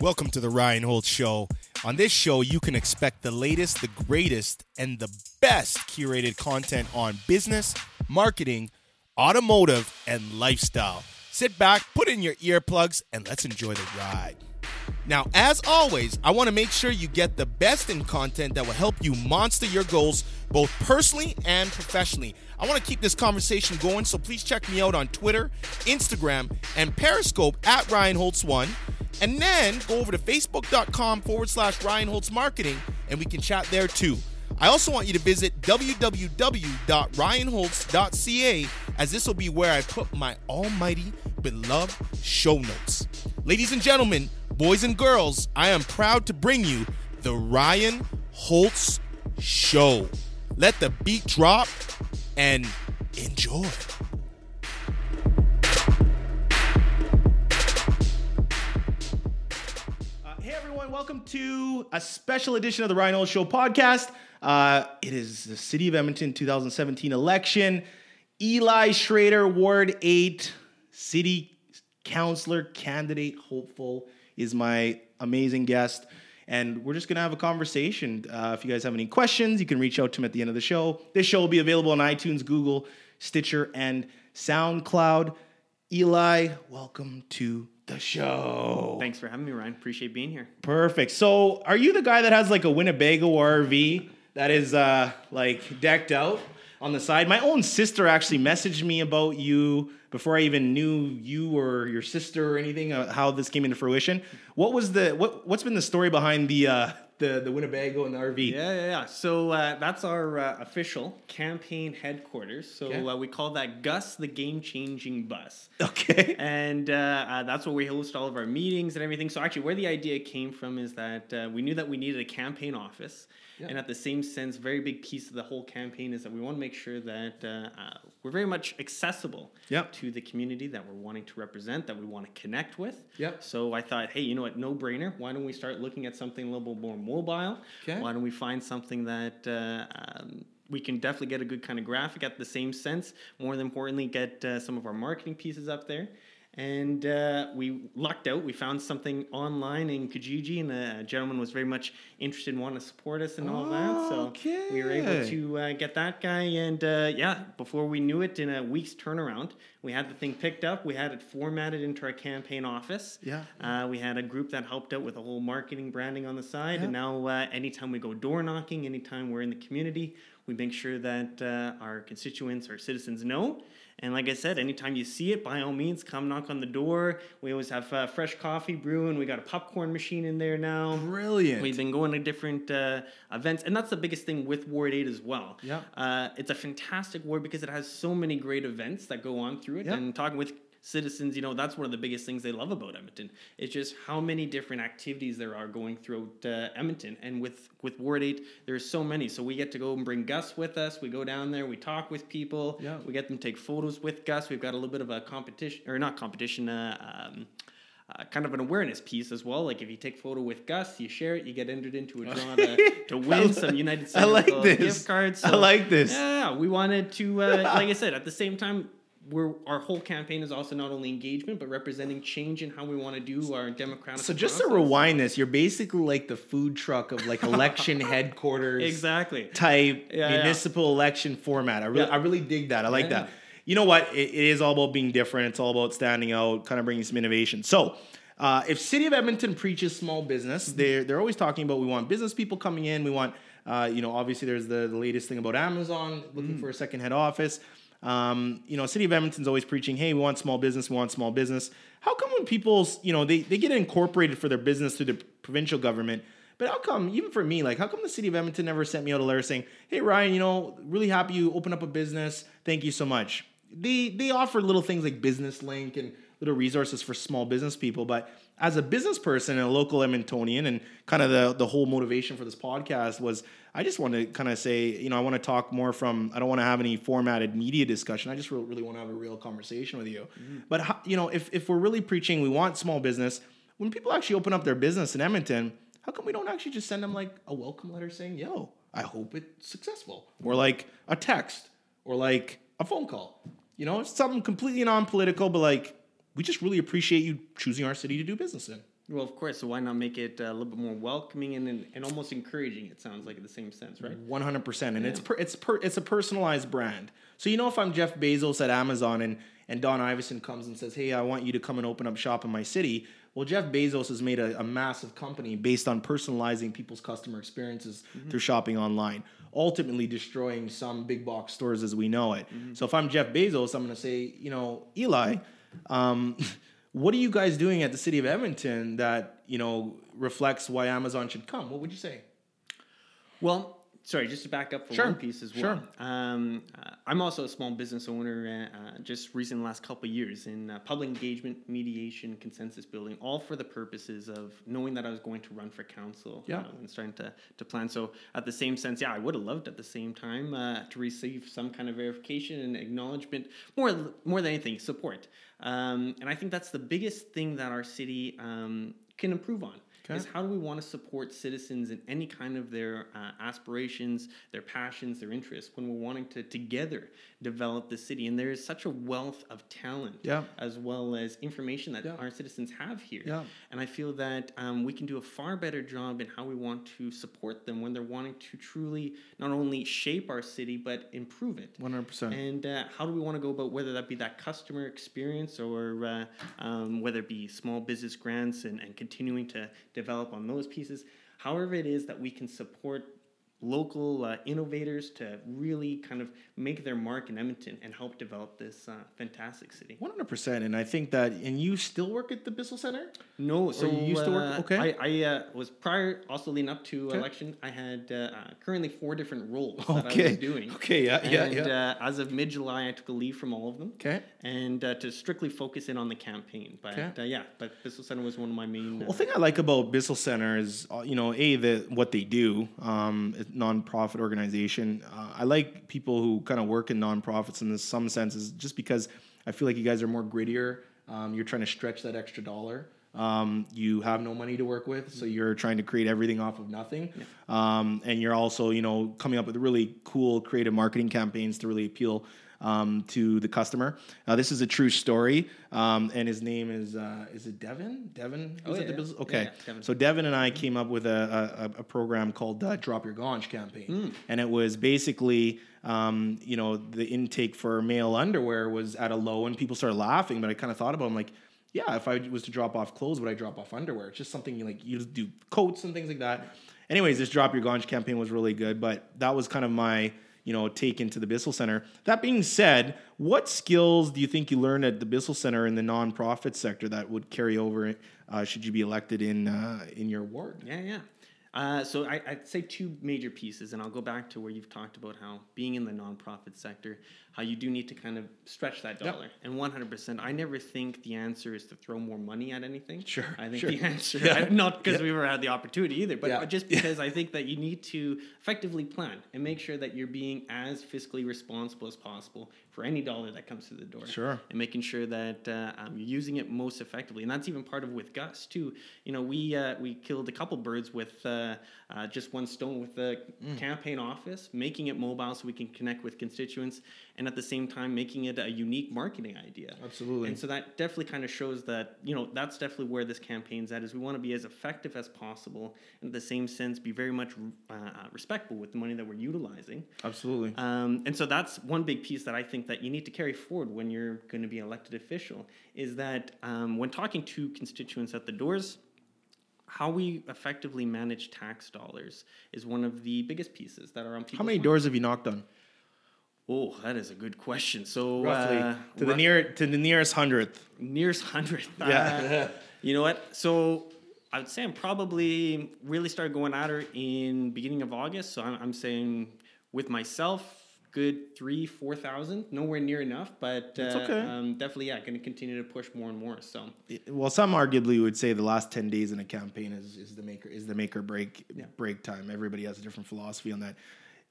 Welcome to the Ryan Holtz Show. On this show, you can expect the latest, the greatest, and the best curated content on business, marketing, automotive, and lifestyle. Sit back, put in your earplugs, and let's enjoy the ride. Now, as always, I want to make sure you get the best in content that will help you monster your goals both personally and professionally. I want to keep this conversation going, so please check me out on Twitter, Instagram, and Periscope at Ryan Holtz1. And then go over to facebook.com forward slash Ryan Holtz Marketing, and we can chat there too. I also want you to visit www.ryanholtz.ca as this will be where I put my almighty beloved show notes. Ladies and gentlemen, boys and girls, I am proud to bring you the Ryan Holtz Show. Let the beat drop and enjoy. Welcome to a special edition of the Ryan Holtz Show podcast. Uh, it is the City of Edmonton 2017 election. Eli Schrader, Ward 8, City Councilor candidate hopeful, is my amazing guest. And we're just going to have a conversation. Uh, if you guys have any questions, you can reach out to him at the end of the show. This show will be available on iTunes, Google, Stitcher, and SoundCloud. Eli, welcome to the show. Thanks for having me, Ryan. Appreciate being here. Perfect. So, are you the guy that has like a Winnebago RV that is uh like decked out on the side? My own sister actually messaged me about you before I even knew you or your sister or anything uh, how this came into fruition. What was the what what's been the story behind the uh the the Winnebago and the RV? Yeah, yeah, yeah. So uh, that's our uh, official campaign headquarters. So Okay. uh, we call that Gus the Game Changing Bus. Okay. And uh, uh, that's where we host all of our meetings and everything. So actually, where the idea came from is that uh, we knew that we needed a campaign office, and at the same sense, very big piece of the whole campaign is that we want to make sure that uh, uh, we're very much accessible Yep. to the community that we're wanting to represent, that we want to connect with. Yep. So I thought, hey, you know what, no brainer. Why don't we start looking at something a little bit more mobile? Okay. Why don't we find something that uh, um, we can definitely get a good kind of graphic at the same sense? More than importantly, get uh, some of our marketing pieces up there. And uh, we lucked out. We found something online in Kijiji, and a gentleman was very much interested in wanting to support us and all that. So we were able to uh, get that guy. And uh, yeah, before we knew it, in a week's turnaround, we had the thing picked up. We had it formatted into our campaign office. Yeah. Uh, we had a group that helped out with the whole marketing branding on the side. Yeah. And now, uh, anytime we go door knocking, anytime we're in the community, we make sure that uh, our constituents, our citizens know. And like I said, anytime you see it, by all means, come knock on the door. We always have uh, fresh coffee brewing. We got a popcorn machine in there now. Brilliant. We've been going to different uh, events, and that's the biggest thing with Ward 8 as well. Yeah. Uh, it's a fantastic ward because it has so many great events that go on through it. Yeah. And talking with citizens, you know, that's one of the biggest things they love about Edmonton. It's just how many different activities there are going throughout uh, Edmonton. And with, with Ward 8, there's so many. So we get to go and bring Gus with us. We go down there, we talk with people. Yeah. We get them to take photos with Gus. We've got a little bit of a competition, or not competition, uh, um, uh, kind of an awareness piece as well. Like if you take photo with Gus, you share it, you get entered into a draw to, to win some United I Center like this. gift cards. I like this. Yeah, we wanted to, uh, like I said, at the same time, we're our whole campaign is also not only engagement but representing change in how we want to do our democratic. So just to rewind this, you're basically like the food truck of like election headquarters. exactly. type Yeah, yeah. municipal election format. I really, Yeah. I really dig that. I like Yeah. that. You know what? It, it is all about being different. It's all about standing out, kind of bringing some innovation. So, uh, if City of Edmonton preaches small business, Mm-hmm. they're they're always talking about we want business people coming in. We want, uh, you know, obviously there's the, the latest thing about Amazon looking Mm. for a second head office. Um, you know, City of Edmonton's always preaching, hey, we want small business, we want small business. How come when people's, you know, they, they get incorporated for their business through the provincial government, but how come, even for me, like, how come the City of Edmonton never sent me out a letter saying, hey, Ryan, you know, really happy you open up a business. Thank you so much. They, they offer little things like Business Link and little resources for small business people. But as a business person and a local Edmontonian, and kind of the, the whole motivation for this podcast was I just want to kind of say, you know, I want to talk more from, I don't want to have any formatted media discussion. I just re- really want to have a real conversation with you. Mm-hmm. But, how, you know, if, if we're really preaching, we want small business, when people actually open up their business in Edmonton, how come we don't actually just send them like a welcome letter saying, yo, I hope it's successful? Or like a text or like a phone call. You know, it's something completely non political, but like, we just really appreciate you choosing our city to do business in. Well, of course. So why not make it uh, a little bit more welcoming and, and, and almost encouraging? It sounds like in the same sense, right? One hundred percent, and it's per, it's per, it's a personalized brand. So you know, if I'm Jeff Bezos at Amazon and and Don Iveson comes and says, "Hey, I want you to come and open up shop in my city," well, Jeff Bezos has made a, a massive company based on personalizing people's customer experiences Mm-hmm. through shopping online, ultimately destroying some big box stores as we know it. Mm-hmm. So if I'm Jeff Bezos, I'm going to say, you know, Eli. Um, what are you guys doing at the city of Edmonton that you know reflects why Amazon should come? What would you say? Well, sorry, just to back up for Sure, one piece as well. sure. Um, uh, I'm also a small business owner. Uh, uh, just recent last couple of years in uh, public engagement, mediation, consensus building, all for the purposes of knowing that I was going to run for council. Yeah. uh, and starting to to plan. So at the same sense, yeah, I would have loved at the same time uh, to receive some kind of verification and acknowledgement, more more than anything, support. Um, and I think that's the biggest thing that our city um, can improve on Okay. is how do we want to support citizens in any kind of their uh, aspirations, their passions, their interests when we're wanting to together develop the city. And there is such a wealth of talent Yeah. as well as information that Yeah. our citizens have here. Yeah. And I feel that um, we can do a far better job in how we want to support them when they're wanting to truly not only shape our city but improve it. One hundred percent. And uh, how do we want to go about whether that be that customer experience or uh, um, whether it be small business grants and, and continuing to develop on those pieces? However, it is that we can support local uh, innovators to really kind of make their mark in Edmonton and help develop this uh, fantastic city. One hundred percent, and I think that, and you still work at the Bissell Center. No, so you used to work- uh, okay. I, I uh, was prior, also leading up to Okay. election. I had uh, uh, currently four different roles that I Okay. was doing. Okay, yeah, yeah, and, yeah. Uh, as of mid July, I took a leave from all of them. Okay. And uh, to strictly focus in on the campaign, but Okay. uh, yeah, but Bissell Center was one of my main. Uh, Well, thing I like about Bissell Center is, uh, you know, a the what they do, um, nonprofit organization. Uh, I like people who kind of work in nonprofits in some senses, just because I feel like you guys are more grittier. Um, you're trying to stretch that extra dollar. Um, you have no money to work with, so you're trying to create everything off of nothing. Um, and you're also, you know, coming up with really cool, creative marketing campaigns to really appeal um, to the customer. Uh, this is a true story, um, and his name is uh, is it Devin? Devin? Oh, yeah, yeah. Okay. yeah, Devin. So Devin and I came up with a, a, a program called uh, Drop Your Gaunch campaign, and it was basically, um, you know, the intake for male underwear was at a low, and people started laughing. But I kind of thought about, it, I'm like, yeah, if I was to drop off clothes, would I drop off underwear? It's just something you like you just do coats and things like that. Anyways, this Drop Your Gaunch campaign was really good, but that was kind of my you know take into the Bissell Center. That being said, what skills do you think you learned at the Bissell Center in the nonprofit sector that would carry over uh, should you be elected in uh, in your ward? Yeah, yeah. Uh, so I, I'd say two major pieces, and I'll go back to where you've talked about how being in the nonprofit sector, how you do need to kind of stretch that Yep. dollar. And 100%, I never think the answer is to throw more money at anything. Sure, I think sure. the answer, Yeah. I- not because Yeah. we ever had the opportunity either, but Yeah. just because I think that you need to effectively plan and make sure that you're being as fiscally responsible as possible for any dollar that comes through the door Sure. and making sure that uh, um, you're using it most effectively. And that's even part of with Gus too. You know, we uh, we killed a couple birds with uh, uh, just one stone with the Mm. campaign office, making it mobile so we can connect with constituents, and at the same time making it a unique marketing idea. Absolutely. And so that definitely kind of shows that you know that's definitely where this campaign's at. Is we want to be as effective as possible, and at the same sense be very much uh, respectful with the money that we're utilizing. Absolutely. Um, and so that's one big piece that I think that you need to carry forward when you're going to be an elected official is that um, when talking to constituents at the doors, how we effectively manage tax dollars is one of the biggest pieces that are on people's How many doors have you knocked on? Oh, that is a good question. So Roughly uh, to the rough- near to the nearest hundredth. nearest hundredth. Yeah. Uh, you know what? So I would say I'm probably really started going at her in beginning of August. So I'm, I'm saying with myself, good three, four thousand. Nowhere near enough, but uh, okay. um, definitely yeah, going to continue to push more and more. So Well, some arguably would say the last ten days in a campaign is, is the maker is the make or break Yeah. break time. Everybody has a different philosophy on that.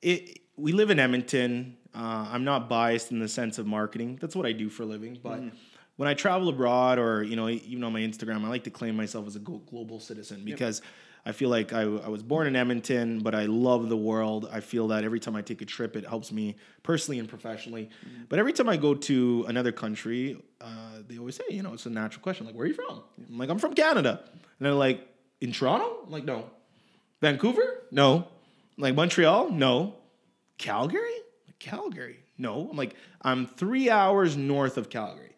It, we live in Edmonton. Uh, I'm not biased in the sense of marketing. That's what I do for a living. But when I travel abroad, or you know, even on my Instagram, I like to claim myself as a global citizen because I feel like I, I was born in Edmonton, but I love the world. I feel that every time I take a trip, it helps me personally and professionally. But every time I go to another country, uh, they always say, you know, it's a natural question, like, where are you from? I'm like, I'm from Canada. And And they're like, in Toronto? I'm like, no. Vancouver? No. Like Montreal? No. Calgary? Calgary? No. I'm like, I'm three hours north of Calgary.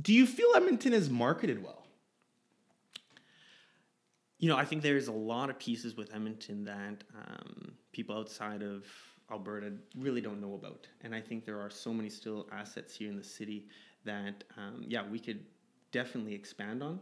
Do you feel Edmonton is marketed well? You know, I think there's a lot of pieces with Edmonton that um, people outside of Alberta really don't know about. And I think there are so many still assets here in the city that, um, yeah, we could definitely expand on.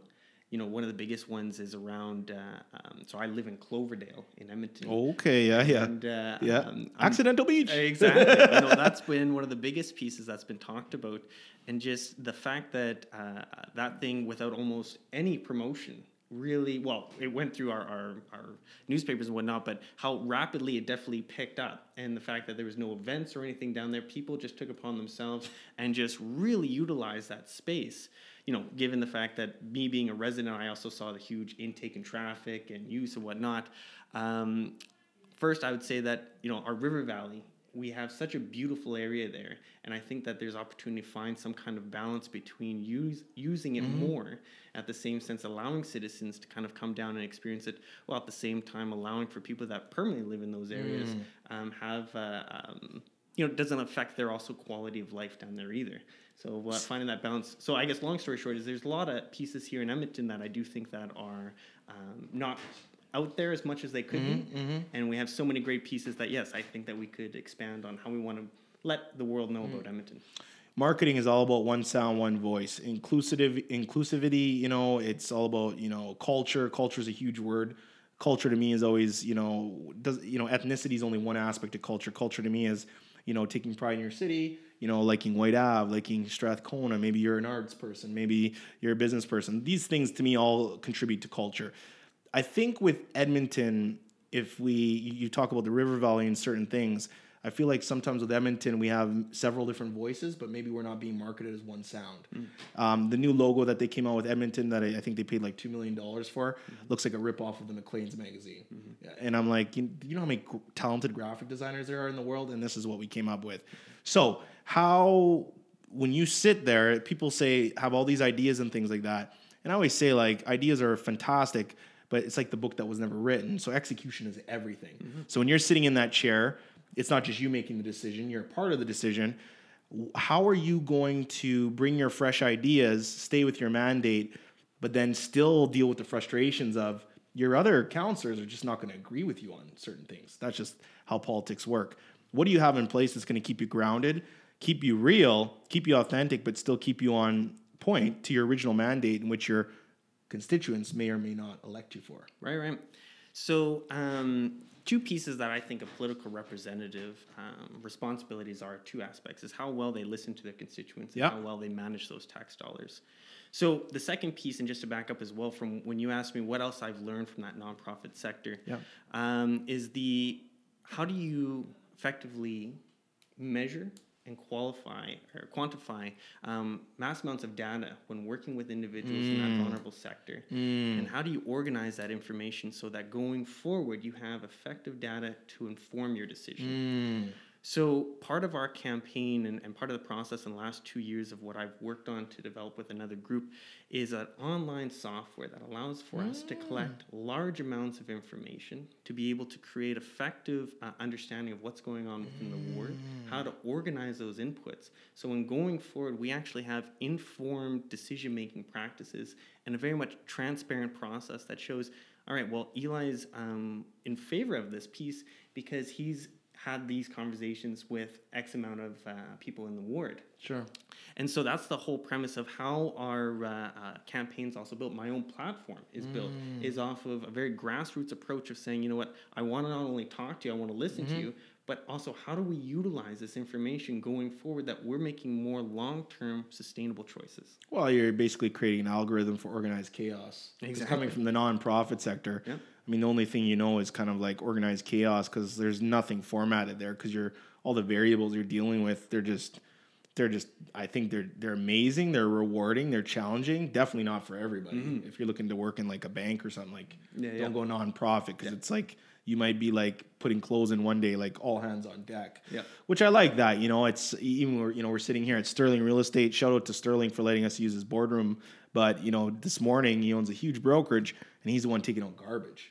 You know, one of the biggest ones is around. Uh, um, so I live in Cloverdale in Edmonton. Okay, yeah, yeah, And, uh, yeah. um, Accidental Beach. Exactly. you know, that's been one of the biggest pieces that's been talked about, and just the fact that uh, that thing, without almost any promotion, really well, it went through our, our our newspapers and whatnot, but how rapidly it definitely picked up, and the fact that there was no events or anything down there, people just took upon themselves and just really utilized that space. You know, given the fact that me being a resident, I also saw the huge intake in traffic and use and whatnot. Um, first i would say that you know our river valley we have such a beautiful area there. And i think that there's opportunity to find some kind of balance between use, using it more at the same sense allowing citizens to kind of come down and experience it while at the same time allowing for people that permanently live in those areas um, have uh, um, you know it doesn't affect their also quality of life down there either so uh, finding that balance so i guess long story short is there's a lot of pieces here in edmonton that i do think that are um, not out there as much as they could be. And we have so many great pieces that, yes, I think that we could expand on how we want to let the world know about Edmonton. marketing is all about one sound, one voice. Inclusive inclusivity, you know, it's all about, you know, culture. Culture is a huge word. Culture to me is always, you know, does you know, ethnicity is only one aspect of culture. Culture to me is, you know, taking pride in your city, you know, liking Whyte Ave, liking Strathcona. Maybe you're an arts person, maybe you're a business person. These things to me all contribute to culture. I think with Edmonton, if we you you talk about the River Valley and certain things, I feel like sometimes with Edmonton we have several different voices, but maybe we're not being marketed as one sound. Mm. Um, the new logo that they came out with Edmonton that I, I think they paid like two million dollars for mm-hmm. looks like a rip off of the Maclean's magazine, mm-hmm. Yeah, and I'm like, you, you know how many talented graphic designers there are in the world, and this is what we came up with. So how when you sit there, people say have all these ideas and things like that, and I always say like ideas are fantastic, but it's like the book that was never written. So execution is everything. Mm-hmm. So when you're sitting in that chair, it's not just you making the decision; you're a part of the decision. How are you going to bring your fresh ideas, stay with your mandate, but then still deal with the frustrations of your other counselors are just not going to agree with you on certain things. That's just how politics work. What do you have in place that's going to keep you grounded, keep you real, keep you authentic, but still keep you on point to your original mandate in which your constituents may or may not elect you for? Right, right. So, um, two pieces that I think a political representative um, responsibilities are two aspects: is how well they listen to their constituents and Yeah. how well they manage those tax dollars. So, the second piece, and just to back up as well from when you asked me what else I've learned from that nonprofit sector, Yeah. um, is the how do you effectively measure and qualify or quantify um, mass amounts of data when working with individuals in that mm. vulnerable sector. Mm. And how do you organize that information so that going forward you have effective data to inform your decision mm. So part of our campaign and, and part of the process in the last two years of what I've worked on to develop with another group is an online software that allows for us to collect large amounts of information to be able to create effective uh, understanding of what's going on within the ward, how to organize those inputs. So when going forward, we actually have informed decision-making practices and a very much transparent process that shows, all right, well, Eli's um, in favor of this piece because he's had these conversations with X amount of uh, people in the ward. Sure. And so that's the whole premise of how our uh, uh, campaign's also built. My own platform is built is off of a very grassroots approach of saying, you know what, I want to not only talk to you, I want to listen to you, but also how do we utilize this information going forward that we're making more long-term sustainable choices. Well, you're basically creating an algorithm for organized chaos. It's Exactly. coming from the nonprofit sector. Yeah. I mean, the only thing you know is kind of like organized chaos because there's nothing formatted there because you're all the variables you're dealing with. They're just, they're just. I think they're they're amazing. They're rewarding. They're challenging. Definitely not for everybody. If you're looking to work in like a bank or something, like Mm-hmm. Yeah, don't yeah. go nonprofit because it's like you might be like putting clothes in one day, like all hands on deck. Yeah. Which I like that. You know, it's even we're you know we're sitting here at Sterling Real Estate. Shout out to Sterling for letting us use his boardroom but you know, this morning he owns a huge brokerage, and he's the one taking out garbage.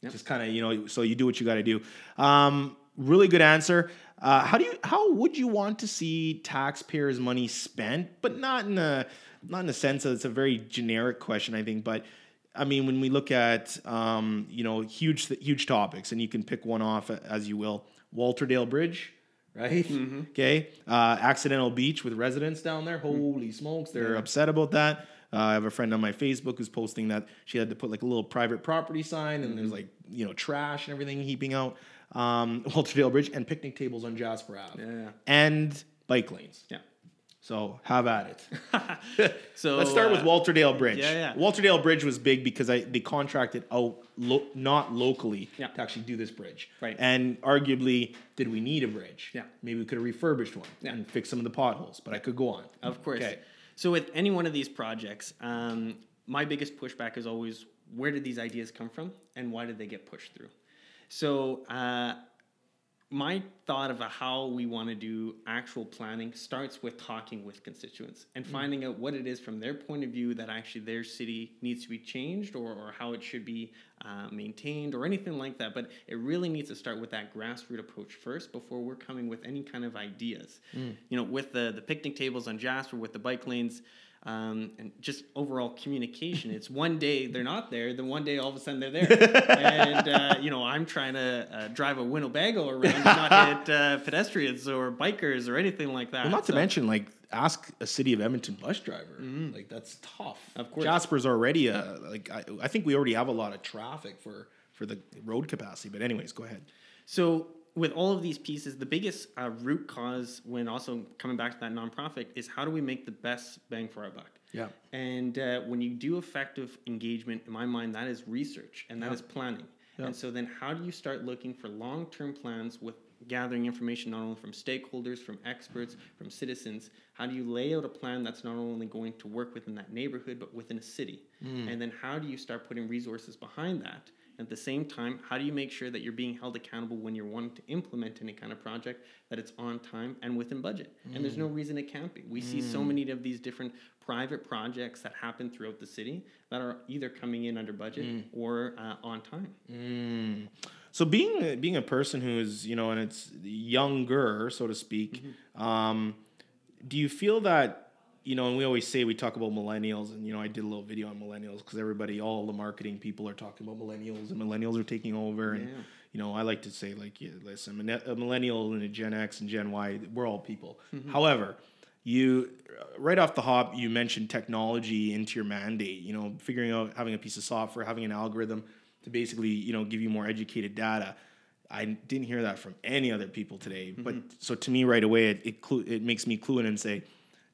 Yep. Just kind of you know, so you do what you got to do. Um, really good answer. Uh, how do you how would you want to see taxpayers' money spent, but not in a not in a sense that it's a very generic question, I think, but I mean, when we look at um, you know huge huge topics, and you can pick one off as you will. Walterdale Bridge, right? Okay, uh, accidental beach with residents down there. Holy smokes, they're upset about that. Uh, I have a friend on my Facebook who's posting that she had to put like a little private property sign, and there's like you know trash and everything heaping out. Um, Walterdale Bridge and picnic tables on Jasper Ave, Yeah. and bike lanes. Yeah. So have at it. So Let's start with uh, Walterdale Bridge. yeah, yeah. Walterdale Bridge was big because I they contracted out lo- not locally Yeah. to actually do this bridge. Right. And arguably, did we need a bridge? Yeah. Maybe we could have refurbished one Yeah. and fixed some of the potholes. But I could go on. Of course. Okay. So with any one of these projects, um, my biggest pushback is always where did these ideas come from and why did they get pushed through? So uh, my thought of how we want to do actual planning starts with talking with constituents and finding out what it is from their point of view that actually their city needs to be changed or, or how it should be uh, maintained or anything like that. But it really needs to start with that grassroots approach first before we're coming with any kind of ideas. You know, with the, the picnic tables on Jasper, with the bike lanes, um, and just overall communication. It's one day they're not there, then one day all of a sudden they're there. and, uh, you know, I'm trying to uh, drive a Winnebago around and not hit uh, pedestrians or bikers or anything like that. Well, not to mention, like, ask a city of Edmonton bus driver. Like, that's tough. Mm-hmm. Of course. Jasper's already a like. I, I think we already have a lot of traffic for for the road capacity. But anyways, go ahead. So with all of these pieces, the biggest uh, root cause when also coming back to that nonprofit is how do we make the best bang for our buck? Yeah. And uh, when you do effective engagement, in my mind, that is research and that is planning. And so then how do you start looking for long-term plans with gathering information not only from stakeholders, from experts, from citizens? How do you lay out a plan that's not only going to work within that neighborhood but within a city? And then how do you start putting resources behind that? At the same time, how do you make sure that you're being held accountable when you're wanting to implement any kind of project that it's on time and within budget? And there's no reason it can't be. We see so many of these different private projects that happen throughout the city that are either coming in under budget or uh, on time. Mm. So being being a person who is you know and it's younger so to speak, um, do you feel that you know and we always say we talk about millennials and you know I did a little video on millennials because everybody all the marketing people are talking about millennials and millennials are taking over and Yeah. you know I like to say like yeah, listen a millennial and a Gen X and Gen Y we're all people. Mm-hmm. However. You right off the hop, you mentioned technology into your mandate. You know, figuring out having a piece of software, having an algorithm to basically you know give you more educated data. I didn't hear that from any other people today. But mm-hmm. so to me, right away, it it, clu- it makes me clue in and say,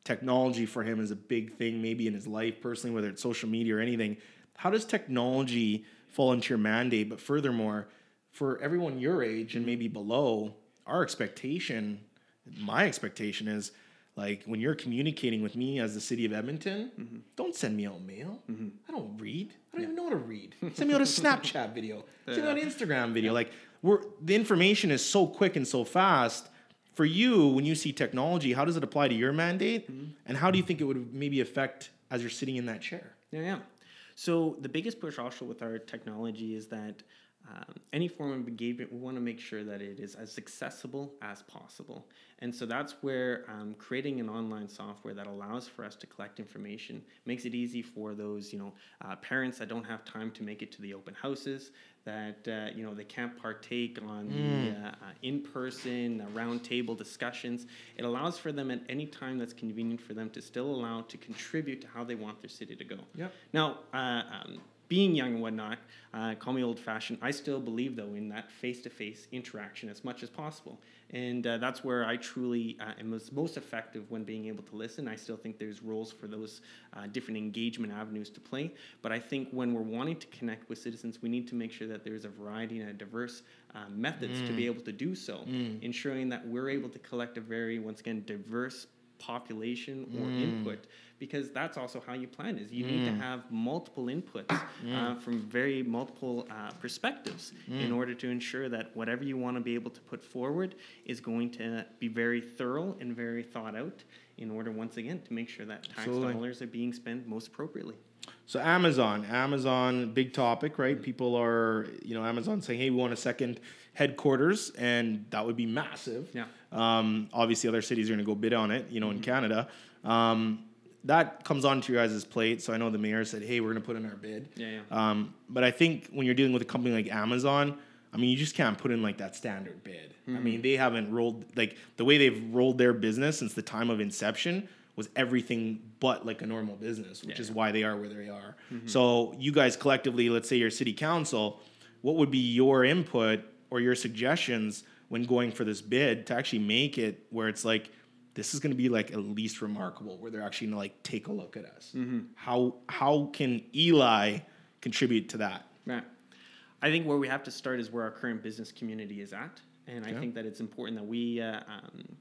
technology for him is a big thing, maybe in his life personally, whether it's social media or anything. How does technology fall into your mandate? But furthermore, for everyone your age and maybe below, our expectation, my expectation is like when you're communicating with me as the city of Edmonton, mm-hmm. don't send me out mail. Mm-hmm. I don't read. I don't even know how to read. Send me out a Snapchat video. Send me out an Instagram video. Like we're the information is so quick and so fast. For you, when you see technology, how does it apply to your mandate? And how do you think it would maybe affect as you're sitting in that chair? Yeah, yeah. So the biggest push also with our technology is that um, any form of engagement, we want to make sure that it is as accessible as possible. And so that's where um, creating an online software that allows for us to collect information makes it easy for those, you know, uh, parents that don't have time to make it to the open houses, that uh, you know they can't partake on the uh, uh, in-person uh, roundtable discussions. It allows for them at any time that's convenient for them to still allow to contribute to how they want their city to go. Yep. Now, uh, um, being young and whatnot, uh, call me old fashioned. I still believe, though, in that face to face interaction as much as possible. And uh, that's where I truly uh, am most, effective when being able to listen. I still think there's roles for those uh, different engagement avenues to play. But I think when we're wanting to connect with citizens, we need to make sure that there's a variety and a diverse uh, methods to be able to do so, ensuring that we're able to collect a very, once again, diverse population or mm. input because that's also how you plan is you need to mm. have multiple inputs mm. uh, from very multiple uh, perspectives in order to ensure that whatever you want to be able to put forward is going to be very thorough and very thought out in order once again to make sure that tax Absolutely. dollars are being spent most appropriately So Amazon, Amazon, big topic, right? People are, you know, Amazon saying, "Hey, we want a second headquarters," and that would be massive. Yeah. Um, obviously, other cities are going to go bid on it. You know, in Canada, um, that comes onto your guys' plate. So I know the mayor said, "Hey, we're going to put in our bid." Yeah, yeah. Um, but I think when you're dealing with a company like Amazon, I mean, you just can't put in like that standard bid. I mean, they haven't rolled like the way they've rolled their business since the time of inception was everything but like a normal business, which Yeah, is yeah. why they are where they are. So you guys collectively, let's say your city council, what would be your input or your suggestions when going for this bid to actually make it where it's like this is going to be like at least remarkable, where they're actually going to like take a look at us. How how can Eli contribute to that? Right. I think where we have to start is where our current business community is at, and I think that it's important that we, uh, um,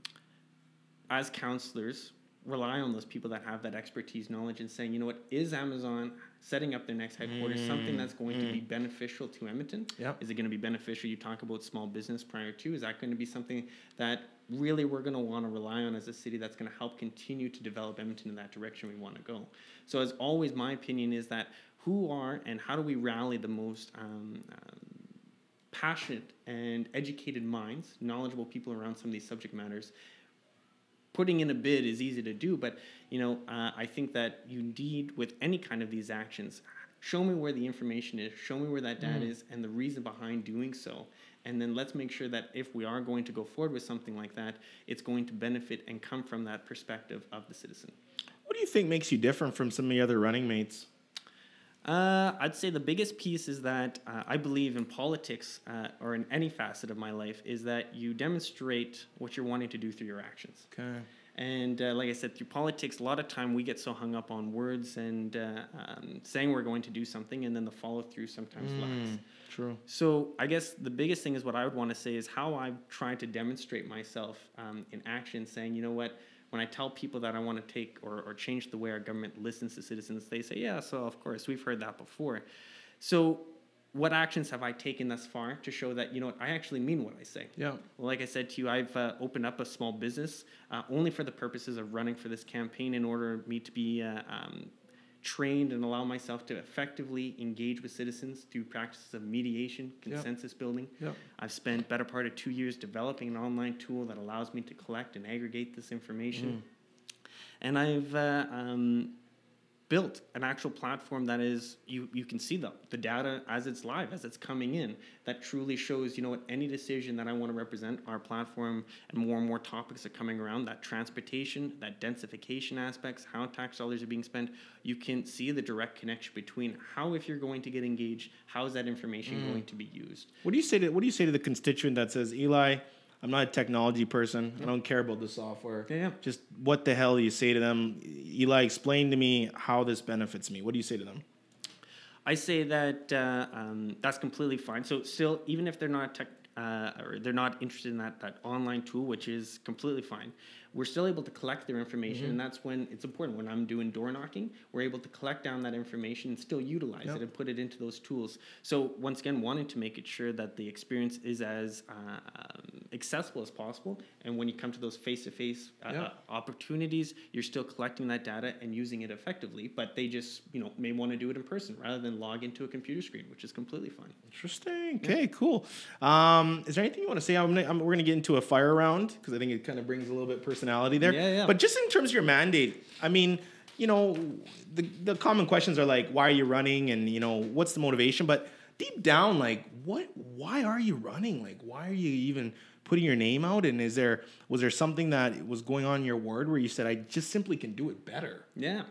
as counselors, rely on those people that have that expertise, knowledge, and saying, you know what, is Amazon setting up their next headquarters something that's going to be beneficial to Edmonton? Yeah. Is it going to be beneficial? You talk about small business prior to. Is that going to be something that really we're going to want to rely on as a city that's going to help continue to develop Edmonton in that direction we want to go? So, as always, my opinion is that who are and how do we rally the most um, um, passionate and educated minds, knowledgeable people around some of these subject matters putting in a bid is easy to do, but you know, uh, I think that you need with any kind of these actions, show me where the information is, show me where that data is, and the reason behind doing so, and then let's make sure that if we are going to go forward with something like that, it's going to benefit and come from that perspective of the citizen. What do you think makes you different from some of the other running mates? Uh, I'd say the biggest piece is that uh, I believe in politics uh, or in any facet of my life is that you demonstrate what you're wanting to do through your actions. Okay. And uh, like I said, through politics, a lot of time we get so hung up on words and uh, um, saying we're going to do something, and then the follow through sometimes lacks. True. So I guess the biggest thing is what I would want to say is how I've tried to demonstrate myself um, in action, saying, you know what, when I tell people that I want to take or, or change the way our government listens to citizens, they say, yeah, so of course, we've heard that before. So what actions have I taken thus far to show that, you know I actually mean what I say? Yeah. Well, like I said to you, I've uh, opened up a small business uh, only for the purposes of running for this campaign in order me to be uh, um, trained and allow myself to effectively engage with citizens through practices of mediation, consensus building. Yeah. I've spent better part of two years developing an online tool that allows me to collect and aggregate this information. And I've uh, um, built an actual platform that is you you can see the the data as it's live as it's coming in that truly shows you know what any decision that I want to represent our platform and more and more topics are coming around that transportation that densification aspects how tax dollars are being spent. You can see the direct connection between how if you're going to get engaged how is that information mm. going to be used. What do you say to What do you say to the constituent that says, Eli, I'm not a technology person. I don't care about the software. Yeah, yeah. Just what the hell do you say to them? Eli, explain to me how this benefits me. What do you say to them? I say that uh, um, that's completely fine. So still, even if they're not tech, uh, or they're not interested in that that online tool, which is completely fine, we're still able to collect their information, Mm-hmm. and that's when it's important. When I'm doing door knocking, we're able to collect down that information and still utilize Yep. it and put it into those tools. So once again, wanting to make it sure that the experience is as uh, accessible as possible, and when you come to those face-to-face uh, Yeah. uh, opportunities, you're still collecting that data and using it effectively. But they just, you know, may want to do it in person rather than log into a computer screen, which is completely fine. Interesting. Okay, cool. Um, is there anything you want to say? I'm gonna, I'm, we're going to get into a fire round because I think it kind of brings a little bit of personality there. Yeah, yeah. But just in terms of your mandate, I mean, you know, the, the common questions are like, why are you running? And, you know, what's the motivation? But deep down, like, what, why are you running? Like, why are you even putting your name out? And is there, was there something that was going on in your ward where you said, I just simply can do it better? Yeah.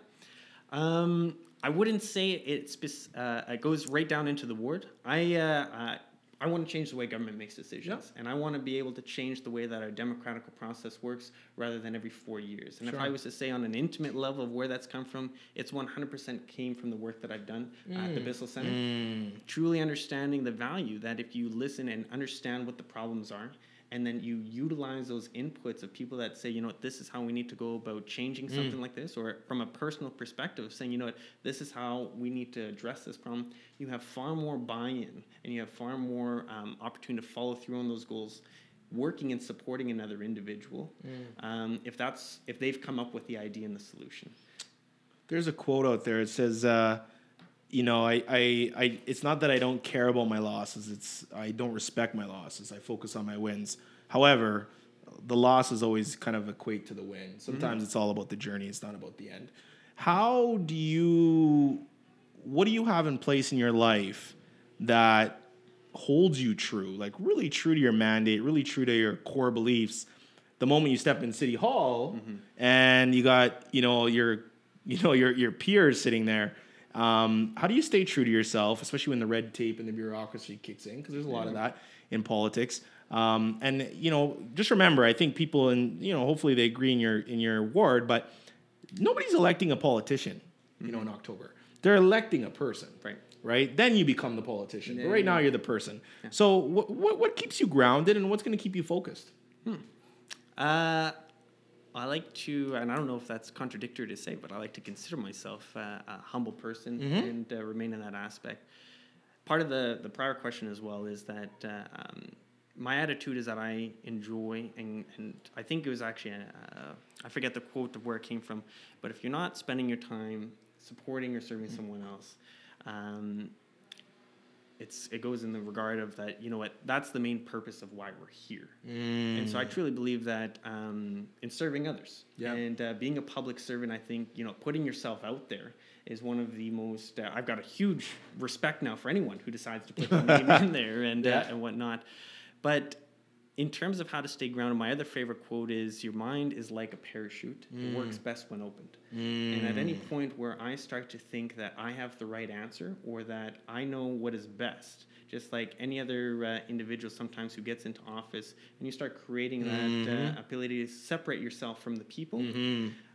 Um, I wouldn't say it, uh, it goes right down into the ward. I, uh, uh, I want to change the way government makes decisions. And I want to be able to change the way that our democratic process works rather than every four years. And if I was to say on an intimate level of where that's come from, it's 100% came from the work that I've done at the mm. Bissell Center. Mm. Truly understanding the value that if you listen and understand what the problems are, and then you utilize those inputs of people that say, you know what, this is how we need to go about changing something like this, or from a personal perspective, saying, you know what, this is how we need to address this problem, you have far more buy-in and you have far more um, opportunity to follow through on those goals working and supporting another individual um, if that's if they've come up with the idea and the solution. There's a quote out there. It says, uh, "You know, I, I, I, it's not that I don't care about my losses. It's I don't respect my losses. I focus on my wins. However, the losses always kind of equate to the win. Mm-hmm. Sometimes it's all about the journey. It's not about the end. How do you? What do you have in place in your life that holds you true, like really true to your mandate, really true to your core beliefs? The moment you step in City Hall mm-hmm. and you got you know your you know your your peers sitting there. Um, how do you stay true to yourself, especially when the red tape and the bureaucracy kicks in? Because there's a lot of that in politics. Um, and you know, just remember, I think people, and you know, hopefully they agree in your in your ward, but nobody's electing a politician. You know, in October, they're electing a person. Right. Right. Then you become the politician. but Yeah, right now, you're the person. So, what, what what keeps you grounded, and what's going to keep you focused? Uh, I like to, and I don't know if that's contradictory to say, but I like to consider myself uh, a humble person and uh, remain in that aspect. Part of the, the prior question as well is that uh, um, my attitude is that I enjoy, and, and I think it was actually, uh, I forget the quote of where it came from, but if you're not spending your time supporting or serving someone else, um, it's it goes in the regard of that you know what that's the main purpose of why we're here and so i truly believe that um, in serving others Yeah. and uh, being a public servant i think you know putting yourself out there is one of the most uh, i've got a huge respect now for anyone who decides to put their name in there and Yeah. uh, and whatnot but in terms of how to stay grounded, my other favorite quote is Your mind is like a parachute. It works best when opened. And at any point where I start to think that I have the right answer or that I know what is best, just like any other uh, individual sometimes who gets into office, and you start creating that uh, ability to separate yourself from the people.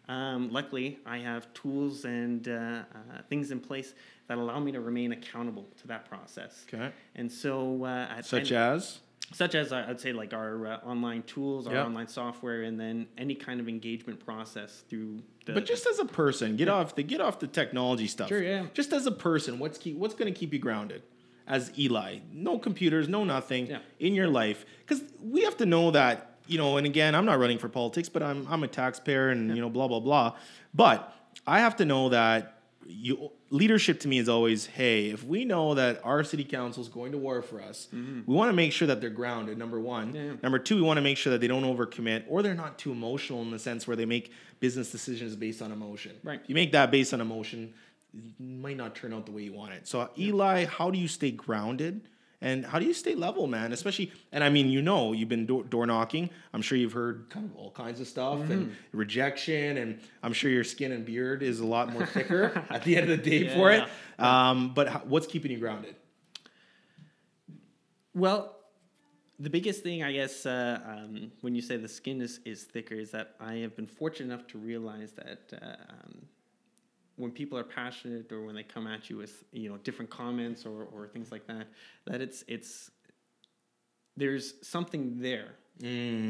Um, luckily, I have tools and uh, uh, things in place that allow me to remain accountable to that process. Okay. And so, uh, at Such as such as I- I'd say like our uh, online tools, our Yeah. online software, and then any kind of engagement process through. The, But just as a person, get off the get off the technology stuff. Sure, yeah. Just as a person, what's keep what's going to keep you grounded? As Eli, no computers, no nothing Yeah. in your life, because we have to know that you know. And again, I'm not running for politics, but I'm I'm a taxpayer, and you know, blah blah blah. But I have to know that you leadership to me is always, hey, if we know that our city council is going to war for us, we want to make sure that they're grounded. Number one, Mm-hmm. Yeah. Number two, we want to make sure that they don't overcommit or they're not too emotional in the sense where they make business decisions based on emotion. Right. If you make that based on emotion, it might not turn out the way you want it. So, Eli, how do you stay grounded? And how do you stay level, man? Especially, and I mean, you know, you've been door, door knocking. I'm sure you've heard kind of all kinds of stuff and Mm-hmm. rejection, and I'm sure your skin and beard is a lot more thicker at the end of the day for it. Um, but how, what's keeping you grounded? Well, the biggest thing, I guess, uh, um, when you say the skin is, is thicker, is that I have been fortunate enough to realize that uh, um, when people are passionate or when they come at you with you know different comments or, or things like that, that it's it's there's something there,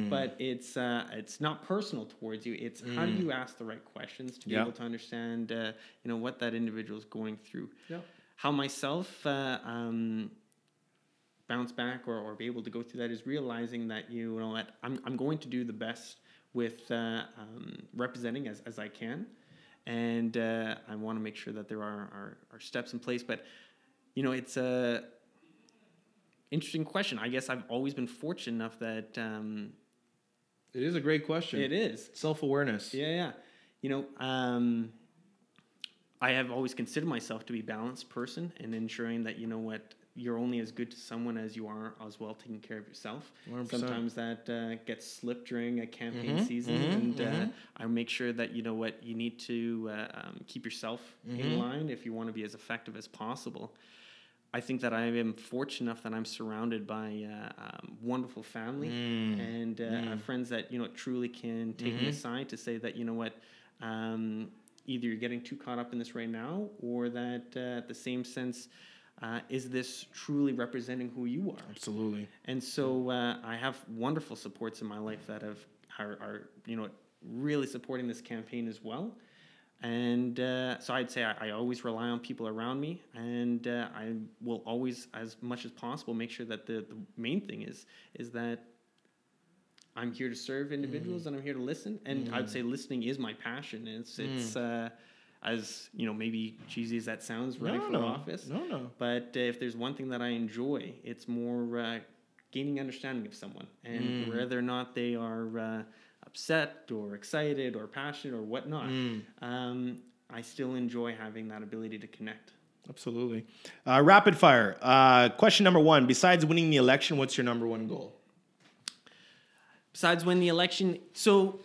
but it's uh, it's not personal towards you. It's how do you ask the right questions to be Yeah. able to understand uh, you know what that individual is going through. Yeah. How myself. Uh, um, bounce back or, or be able to go through that is realizing that you know that I'm, I'm going to do the best with uh, um, representing as, as I can and uh, I want to make sure that there are, are, are steps in place but you know it's a interesting question I guess I've always been fortunate enough that um, It is a great question. it is Self awareness. yeah, yeah. You know, um, I have always considered myself to be a balanced person and ensuring that you know what you're only as good to someone as you are as well taking care of yourself. 100%. Sometimes that uh, gets slipped during a campaign Mhm, season, mhm, and uh, mhm. I make sure that you know what you need to uh, um, keep yourself Mm-hmm. in line if you want to be as effective as possible. I think that I am fortunate enough that I'm surrounded by uh, um, wonderful family Mm. and uh, friends that you know truly can take Mm-hmm. me aside to say that you know what, um, either you're getting too caught up in this right now, or that uh, at the same sense, uh, is this truly representing who you are? Absolutely. And so uh, I have wonderful supports in my life that have are, are you know really supporting this campaign as well. And uh, so I'd say I, I, always rely on people around me, and uh, I will always, as much as possible, make sure that the, the main thing is is that I'm here to serve individuals mm. and I'm here to listen. And mm. I'd say listening is my passion. It's mm. it's uh, as you know maybe cheesy as that sounds running no, for no. office. No, no. But uh, if there's one thing that I enjoy, it's more uh, gaining understanding of someone and mm. whether or not they are uh, upset or excited or passionate or whatnot. Mm. Um, I still enjoy having that ability to connect. Absolutely. Uh, rapid fire. Uh, question number one. Besides winning the election, what's your number one goal? Besides win the election, so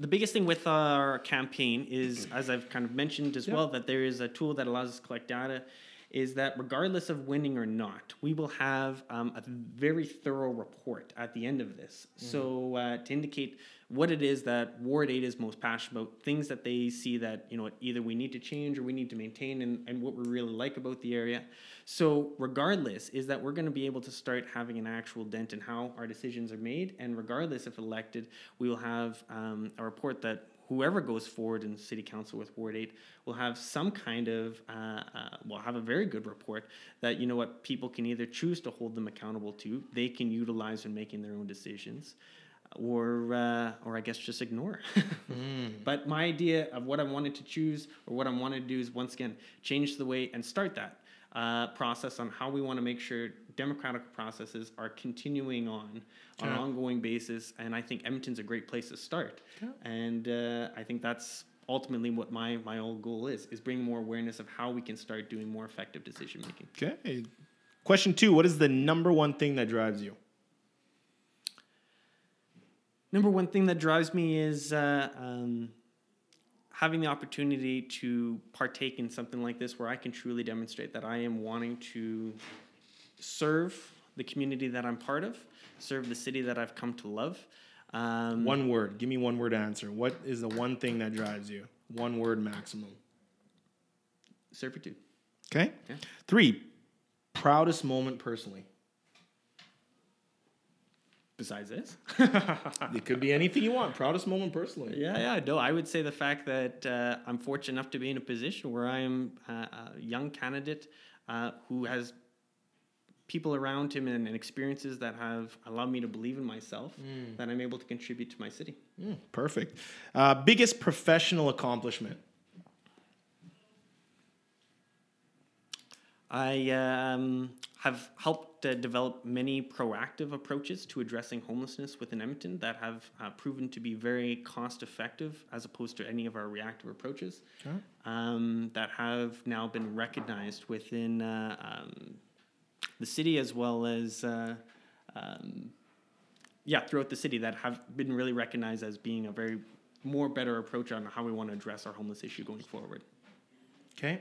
the biggest thing with our campaign is, as I've kind of mentioned as yep. well, that there is a tool that allows us to collect data is that regardless of winning or not, we will have um, a very thorough report at the end of this. Mm. So uh, to indicate what it is that Ward 8 is most passionate about, things that they see that, you know, either we need to change or we need to maintain and, and what we really like about the area. So regardless is that we're going to be able to start having an actual dent in how our decisions are made. And regardless if elected, we will have um, a report that whoever goes forward in city council with Ward 8 will have some kind of, uh, uh, will have a very good report that, you know what, people can either choose to hold them accountable to, they can utilize in making their own decisions, or, uh, or I guess just ignore. mm. But my idea of what I wanted to choose or what I wanted to do is once again, change the way and start that uh, process on how we want to make sure democratic processes are continuing on on an ongoing basis. And I think Edmonton's a great place to start. Yeah. And uh, I think that's ultimately what my my old goal is is bringing more awareness of how we can start doing more effective decision making. Okay. Question two: What is the number one thing that drives you? Number one thing that drives me is uh, um, having the opportunity to partake in something like this where I can truly demonstrate that I am wanting to serve the community that I'm part of, serve the city that I've come to love. Um, one word. Give me one word answer. What is the one thing that drives you? One word maximum. Servitude. Okay. Yeah. Three. Proudest moment personally besides this? it could be anything you want. Proudest moment personally. Yeah, yeah. No, I would say the fact that uh, I'm fortunate enough to be in a position where I am uh, a young candidate uh, who has people around him and, and, experiences that have allowed me to believe in myself mm. that I'm able to contribute to my city. Mm, perfect. Uh, biggest professional accomplishment. I um, have helped uh, develop many proactive approaches to addressing homelessness within Edmonton that have uh, proven to be very cost effective as opposed to any of our reactive approaches um, that have now been recognized within uh, um, the city as well as. Uh, um, yeah, throughout the city that have been really recognized as being a very more better approach on how we want to address our homeless issue going forward. Okay.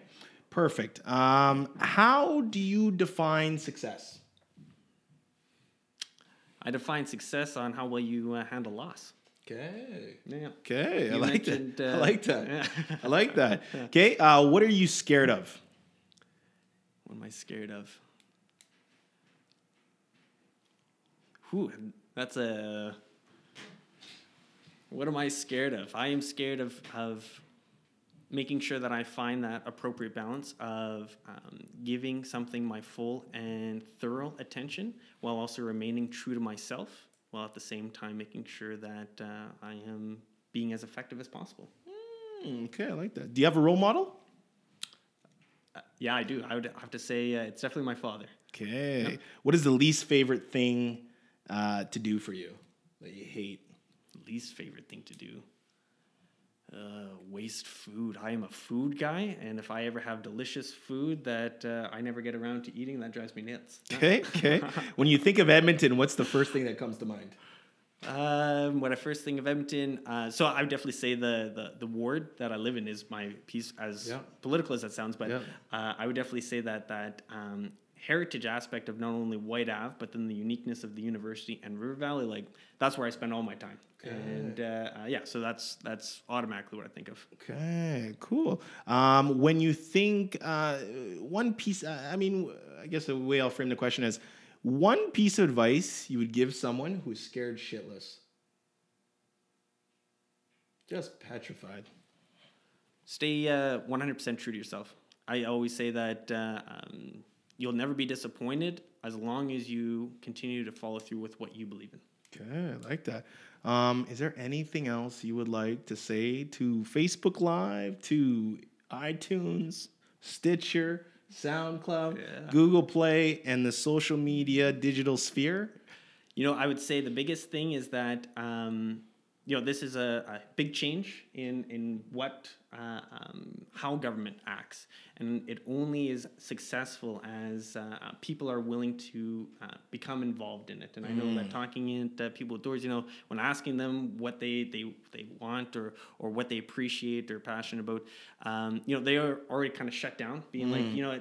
Perfect. Um, how do you define success? I define success on how well you uh, handle loss. Okay. Yeah. Okay. I like, that. Uh, I like that. Yeah. I like that. Okay. Uh, what are you scared of? What am I scared of? Whew, that's a. What am I scared of? I am scared of of making sure that I find that appropriate balance of um, giving something my full and thorough attention while also remaining true to myself, while at the same time making sure that uh, I am being as effective as possible. Mm, okay, I like that. Do you have a role model? Uh, yeah, I do. I would have to say uh, it's definitely my father. Okay. Yep. What is the least favorite thing uh, to do for you that you hate? Least favorite thing to do uh, waste food. I am a food guy, and if I ever have delicious food that uh, I never get around to eating, that drives me nuts. Okay, okay. when you think of Edmonton, what's the first thing that comes to mind? Um, when I first think of Edmonton, uh, so I would definitely say the, the the ward that I live in is my piece, as yeah. political as that sounds. But yeah. uh, I would definitely say that that um, heritage aspect of not only Whyte Ave, but then the uniqueness of the university and River Valley, like that's where I spend all my time. And uh, uh, yeah, so that's that's automatically what I think of. Okay, cool. Um, when you think uh, one piece, uh, I mean, I guess the way I'll frame the question is one piece of advice you would give someone who's scared shitless, just petrified. Stay uh, 100% true to yourself. I always say that uh, um, you'll never be disappointed as long as you continue to follow through with what you believe in. Okay, I like that. Um, is there anything else you would like to say to Facebook Live, to iTunes, Stitcher, SoundCloud, Yeah. Google Play, and the social media digital sphere? You know, I would say the biggest thing is that um, you know this is a, a big change in in what uh, um, how government acts, and it only is successful as uh, people are willing to uh, become involved in it. And I know that talking in to people with doors, you know, when asking them what they they, they want or or what they appreciate or passionate about, um, you know, they are already kind of shut down, being like, you know.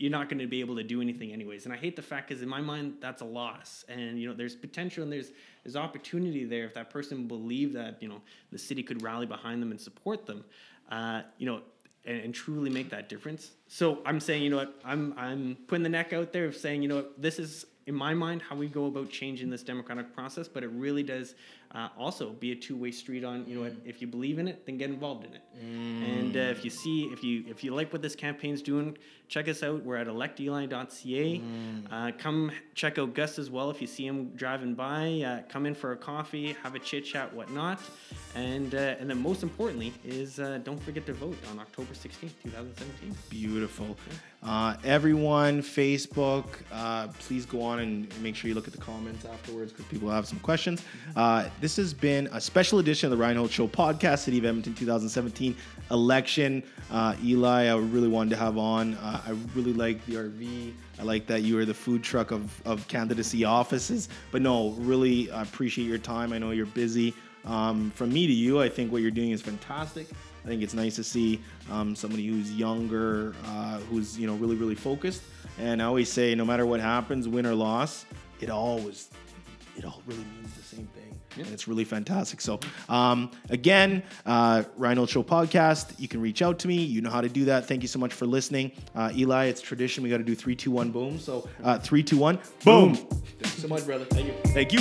You're not going to be able to do anything anyways. And I hate the fact because in my mind that's a loss. And you know, there's potential and there's there's opportunity there if that person believed that you know the city could rally behind them and support them. Uh, you know. And, and truly make that difference. So I'm saying, you know what, I'm I'm putting the neck out there of saying, you know, what, this is in my mind how we go about changing this democratic process. But it really does uh, also be a two-way street on, you know, what, if you believe in it, then get involved in it. And uh, if you see, if you if you like what this campaign's doing, check us out. We're at electeli.ca. Uh, come check out Gus as well. If you see him driving by, uh, come in for a coffee, have a chit chat, whatnot. And uh, and then most importantly is uh, don't forget to vote on October 16th, 2017. Beautiful. Uh, everyone, Facebook, uh, please go on and make sure you look at the comments afterwards because people have some questions. Uh, this has been a special edition of the Ryan Holtz Show podcast, City of Edmonton 2017 election. Uh, Eli, I really wanted to have on. Uh, I really like the RV. I like that you are the food truck of, of candidacy offices. But no, really appreciate your time. I know you're busy. Um, from me to you, I think what you're doing is fantastic. I think it's nice to see um, somebody who's younger, uh, who's you know really really focused. And I always say, no matter what happens, win or loss, it always it all really means the same thing. And it's really fantastic. So, um, again, uh, Ryan Holtz Show podcast. You can reach out to me. You know how to do that. Thank you so much for listening. Uh, Eli, it's tradition. We got to do three, two, one, boom. So, uh, three, two, one, boom. Thank you so much, brother. Thank you. Thank you.